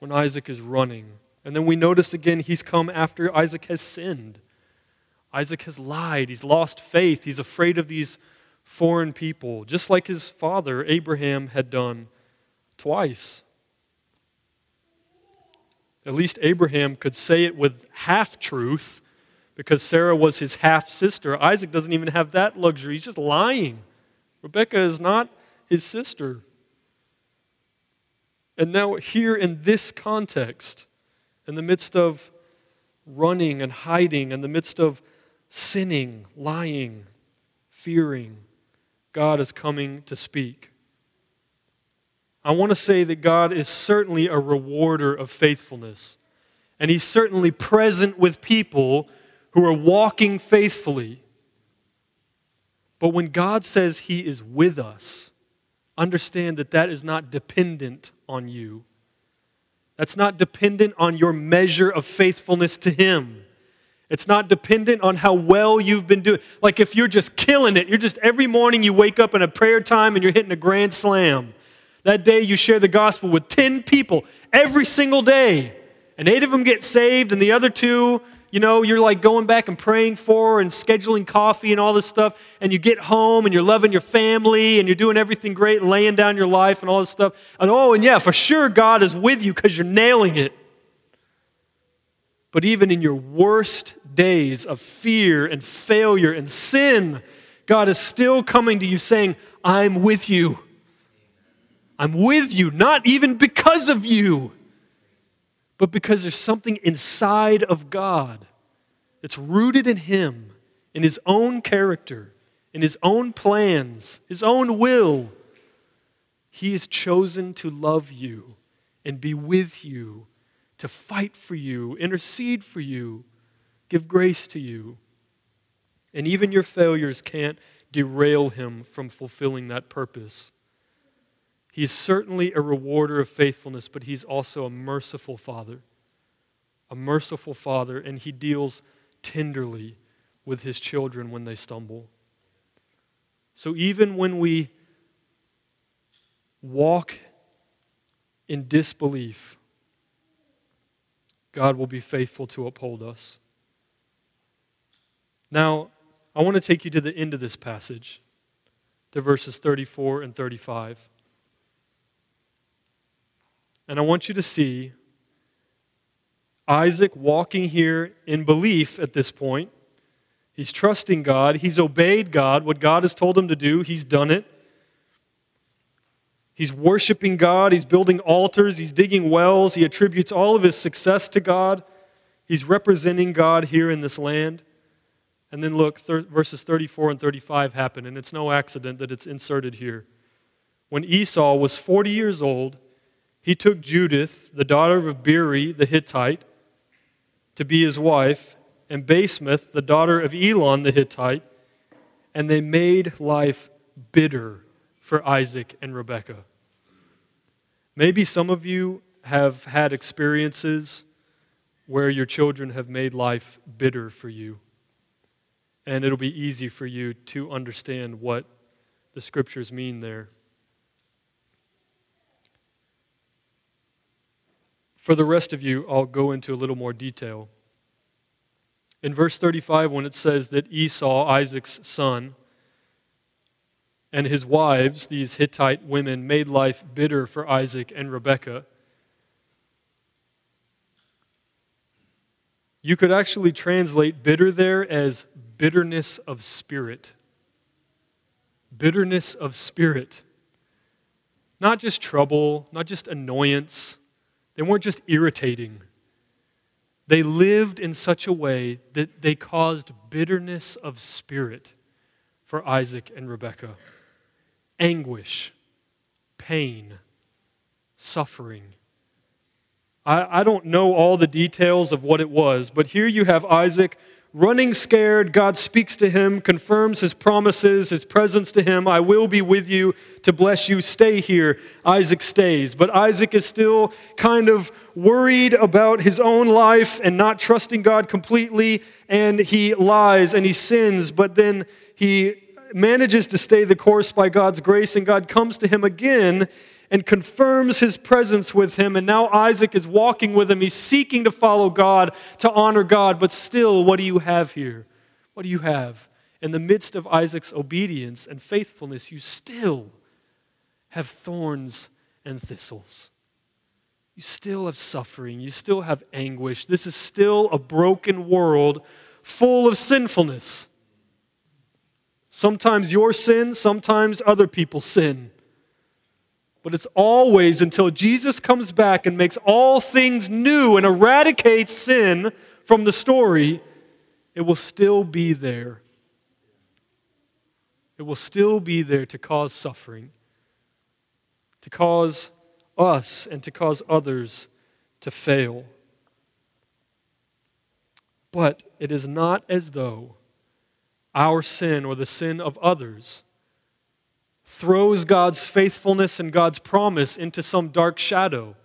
When Isaac is running. And then we notice again he's come after Isaac has sinned. Isaac has lied. He's lost faith. He's afraid of these foreign people, just like his father Abraham had done twice. At least Abraham could say it with half truth because Sarah was his half sister. Isaac doesn't even have that luxury. He's just lying. Rebekah is not his sister. And now, here in this context, in the midst of running and hiding, in the midst of sinning, lying, fearing, God is coming to speak. I want to say that God is certainly a rewarder of faithfulness. And He's certainly present with people who are walking faithfully. But when God says He is with us, understand that that is not dependent on you. That's not dependent on your measure of faithfulness to Him. It's not dependent on how well you've been doing. Like if you're just killing it, you're just every morning you wake up in a prayer time and you're hitting a grand slam. That day you share the gospel with 10 people every single day. And eight of them get saved, and the other two, you know, you're like going back and praying for and scheduling coffee and all this stuff. And you get home and you're loving your family and you're doing everything great and laying down your life and all this stuff. And oh, and yeah, for sure God is with you because you're nailing it. But even in your worst days of fear and failure and sin, God is still coming to you saying, I'm with you. I'm with you, not even because of you, but because there's something inside of God that's rooted in Him, in His own character, in His own plans, His own will. He has chosen to love you and be with you, to fight for you, intercede for you, give grace to you. And even your failures can't derail Him from fulfilling that purpose. He is certainly a rewarder of faithfulness, but he's also a merciful father. A merciful father, and he deals tenderly with his children when they stumble. So even when we walk in disbelief, God will be faithful to uphold us. Now, I want to take you to the end of this passage, to verses 34 and 35. And I want you to see Isaac walking here in belief at this point. He's trusting God. He's obeyed God. What God has told him to do, he's done it. He's worshiping God. He's building altars. He's digging wells. He attributes all of his success to God. He's representing God here in this land. And then look, thir- verses 34 and 35 happen, and it's no accident that it's inserted here. When Esau was 40 years old, he took Judith, the daughter of Beeri the Hittite, to be his wife, and Basemath, the daughter of Elon the Hittite, and they made life bitter for Isaac and Rebekah. Maybe some of you have had experiences where your children have made life bitter for you. And it'll be easy for you to understand what the scriptures mean there. For the rest of you, I'll go into a little more detail. In verse 35, when it says that Esau, Isaac's son, and his wives, these Hittite women, made life bitter for Isaac and Rebekah, you could actually translate bitter there as bitterness of spirit. Bitterness of spirit. Not just trouble, not just annoyance they weren't just irritating, they lived in such a way that they caused bitterness of spirit for Isaac and Rebekah anguish, pain, suffering. I, I don't know all the details of what it was, but here you have Isaac running scared, God speaks to him, confirms his promises, his presence to him. I will be with you to bless you. Stay here. Isaac stays. But Isaac is still kind of worried about his own life and not trusting God completely. And he lies and he sins, but then he manages to stay the course by God's grace, and God comes to him again and confirms his presence with him. And now Isaac is walking with him. He's seeking to follow God, to honor God. But still, what do you have here? What do you have? In the midst of Isaac's obedience and faithfulness, you still have thorns and thistles. You still have suffering. You still have anguish. This is still a broken world full of sinfulness. Sometimes your sin, sometimes other people's sin. But it's always until Jesus comes back and makes all things new and eradicates sin from the story, it will still be there. It will still be there to cause suffering, to cause us and to cause others to fail. But it is not as though our sin or the sin of others throws God's faithfulness and God's promise into some dark shadow.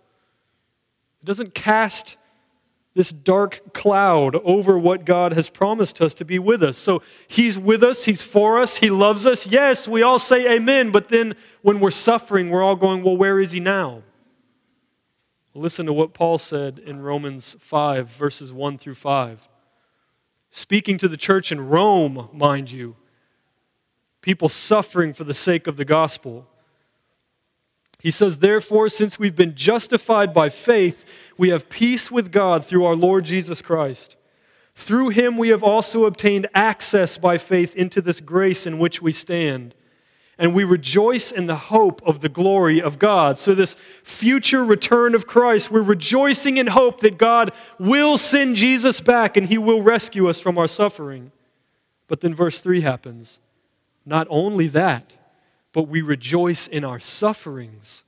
It doesn't cast this dark cloud over what God has promised us to be with us. So He's with us, He's for us, He loves us. Yes, we all say amen, but then when we're suffering, we're all going, well, where is He now? Listen to what Paul said in Romans 5, verses 1 through 5. Speaking to the church in Rome, mind you, people suffering for the sake of the gospel. He says, Therefore, since we've been justified by faith, we have peace with God through our Lord Jesus Christ. Through him we have also obtained access by faith into this grace in which we stand and we rejoice in the hope of the glory of God. So, this future return of Christ, we're rejoicing in hope that God will send Jesus back and he will rescue us from our suffering. But then verse 3 happens. Not only that, but we rejoice in our sufferings.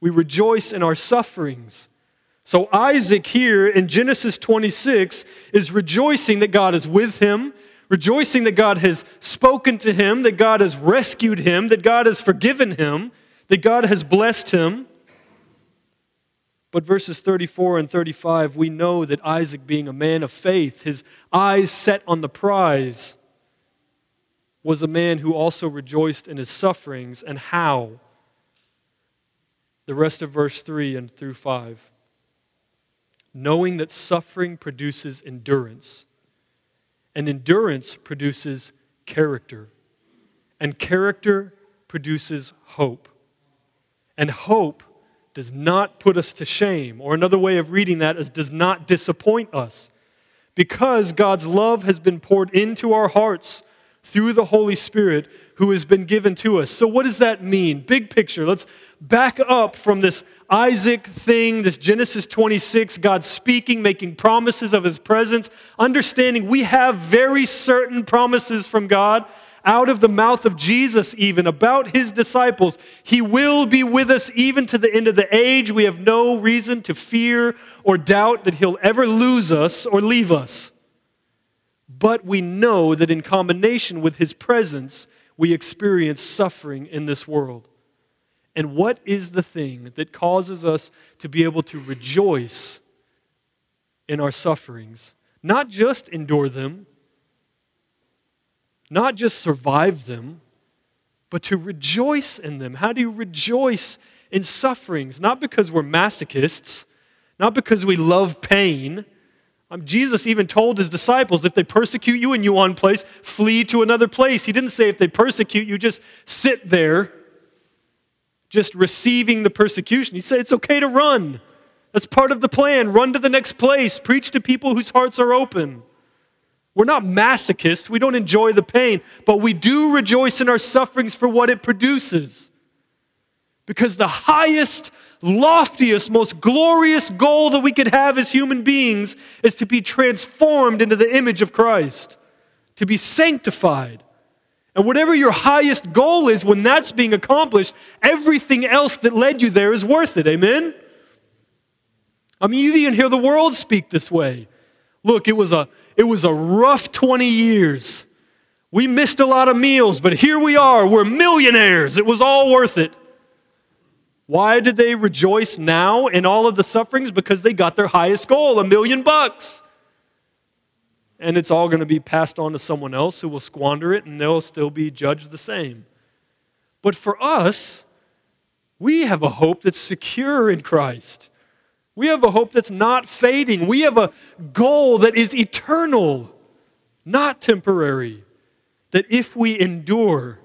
We rejoice in our sufferings. So, Isaac here in Genesis 26 is rejoicing that God is with him rejoicing that God has spoken to him, that God has rescued him, that God has forgiven him, that God has blessed him. But verses 34 and 35, we know that Isaac, being a man of faith, his eyes set on the prize, was a man who also rejoiced in his sufferings. And how? The rest of verse 3 and through 5. Knowing that suffering produces endurance and endurance produces character. And character produces hope. And hope does not put us to shame. Or another way of reading that is does not disappoint us. Because God's love has been poured into our hearts through the Holy Spirit who has been given to us. So, what does that mean? Big picture. Let's back up from this Isaac thing, this Genesis 26, God speaking, making promises of his presence, understanding we have very certain promises from God out of the mouth of Jesus, even about his disciples. He will be with us even to the end of the age. We have no reason to fear or doubt that he'll ever lose us or leave us. But we know that in combination with his presence, we experience suffering in this world. And what is the thing that causes us to be able to rejoice in our sufferings? Not just endure them, not just survive them, but to rejoice in them. How do you rejoice in sufferings? Not because we're masochists, not because we love pain, um, Jesus even told his disciples if they persecute you in you one place, flee to another place. He didn't say if they persecute you, just sit there, just receiving the persecution. He said it's okay to run. That's part of the plan. Run to the next place, preach to people whose hearts are open. We're not masochists. We don't enjoy the pain, but we do rejoice in our sufferings for what it produces. Because the highest loftiest, most glorious goal that we could have as human beings is to be transformed into the image of Christ, to be sanctified. And whatever your highest goal is, when that's being accomplished, everything else that led you there is worth it. Amen? I mean, you even hear the world speak this way. Look, it was a, it was a rough 20 years. We missed a lot of meals, but here we are. We're millionaires. It was all worth it. Why did they rejoice now in all of the sufferings? Because they got their highest goal, a million bucks. And it's all going to be passed on to someone else who will squander it and they'll still be judged the same. But for us, we have a hope that's secure in Christ. We have a hope that's not fading. We have a goal that is eternal, not temporary. That if we endure,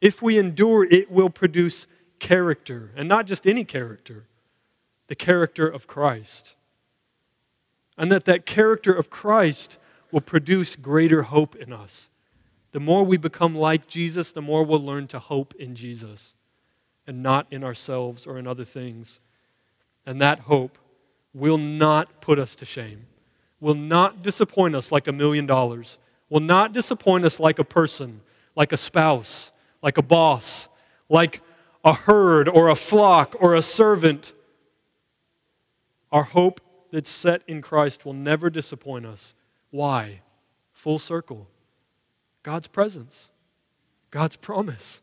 if we endure, it will produce character, and not just any character, the character of Christ. And that that character of Christ will produce greater hope in us. The more we become like Jesus, the more we'll learn to hope in Jesus and not in ourselves or in other things. And that hope will not put us to shame, will not disappoint us like a million dollars, will not disappoint us like a person, like a spouse, like a boss, like a herd or a flock or a servant. Our hope that's set in Christ will never disappoint us. Why? Full circle. God's presence, God's promise,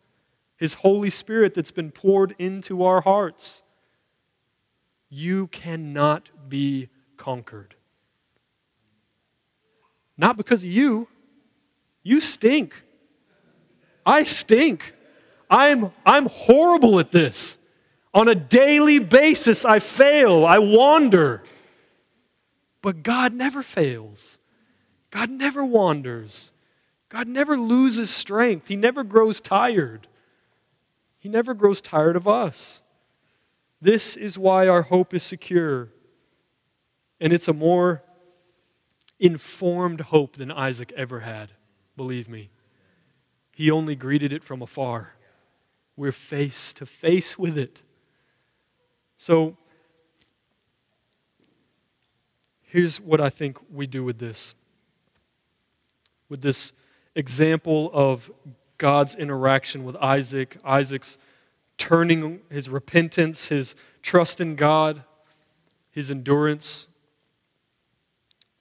His Holy Spirit that's been poured into our hearts. You cannot be conquered. Not because of you. You stink. I stink. I'm, I'm horrible at this. On a daily basis, I fail, I wander. But God never fails, God never wanders. God never loses strength. He never grows tired. He never grows tired of us. This is why our hope is secure. And it's a more informed hope than Isaac ever had, believe me. He only greeted it from afar. We're face to face with it. So, here's what I think we do with this. With this example of God's interaction with Isaac, Isaac's turning his repentance, his trust in God, his endurance,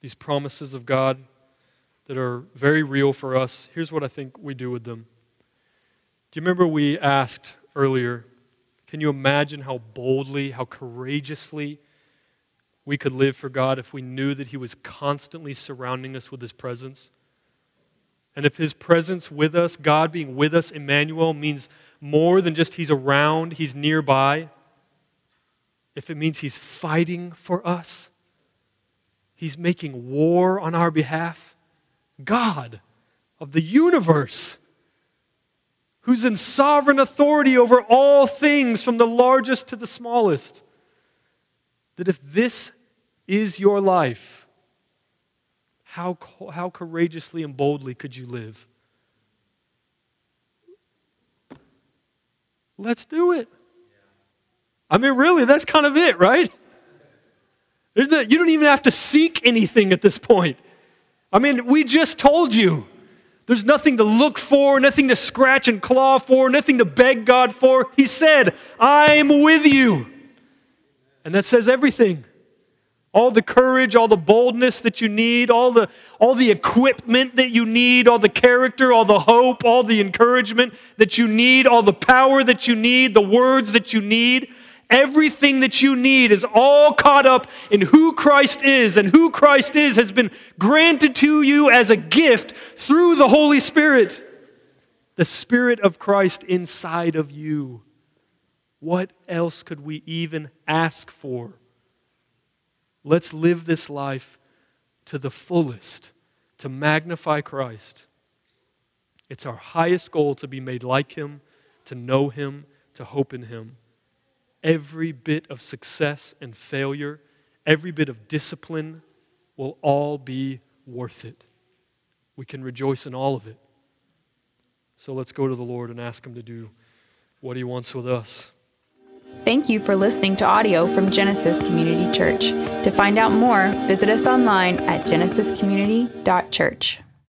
these promises of God that are very real for us. Here's what I think we do with them. You remember we asked earlier, can you imagine how boldly, how courageously we could live for God if we knew that He was constantly surrounding us with His presence? And if his presence with us, God being with us, Emmanuel, means more than just he's around, he's nearby, if it means he's fighting for us, he's making war on our behalf, God of the universe, who's in sovereign authority over all things from the largest to the smallest, that if this is your life, how, how courageously and boldly could you live? Let's do it. I mean, really, that's kind of it, right? You don't even have to seek anything at this point. I mean, we just told you. There's nothing to look for, nothing to scratch and claw for, nothing to beg God for. He said, I'm with you. And that says everything all the courage, all the boldness that you need, all the, all the equipment that you need, all the character, all the hope, all the encouragement that you need, all the power that you need, the words that you need. Everything that you need is all caught up in who Christ is, and who Christ is has been granted to you as a gift through the Holy Spirit. The Spirit of Christ inside of you. What else could we even ask for? Let's live this life to the fullest, to magnify Christ. It's our highest goal to be made like Him, to know Him, to hope in Him. Every bit of success and failure, every bit of discipline will all be worth it. We can rejoice in all of it. So let's go to the Lord and ask Him to do what He wants with us. Thank you for listening to audio from Genesis Community Church. To find out more, visit us online at genesiscommunity.church.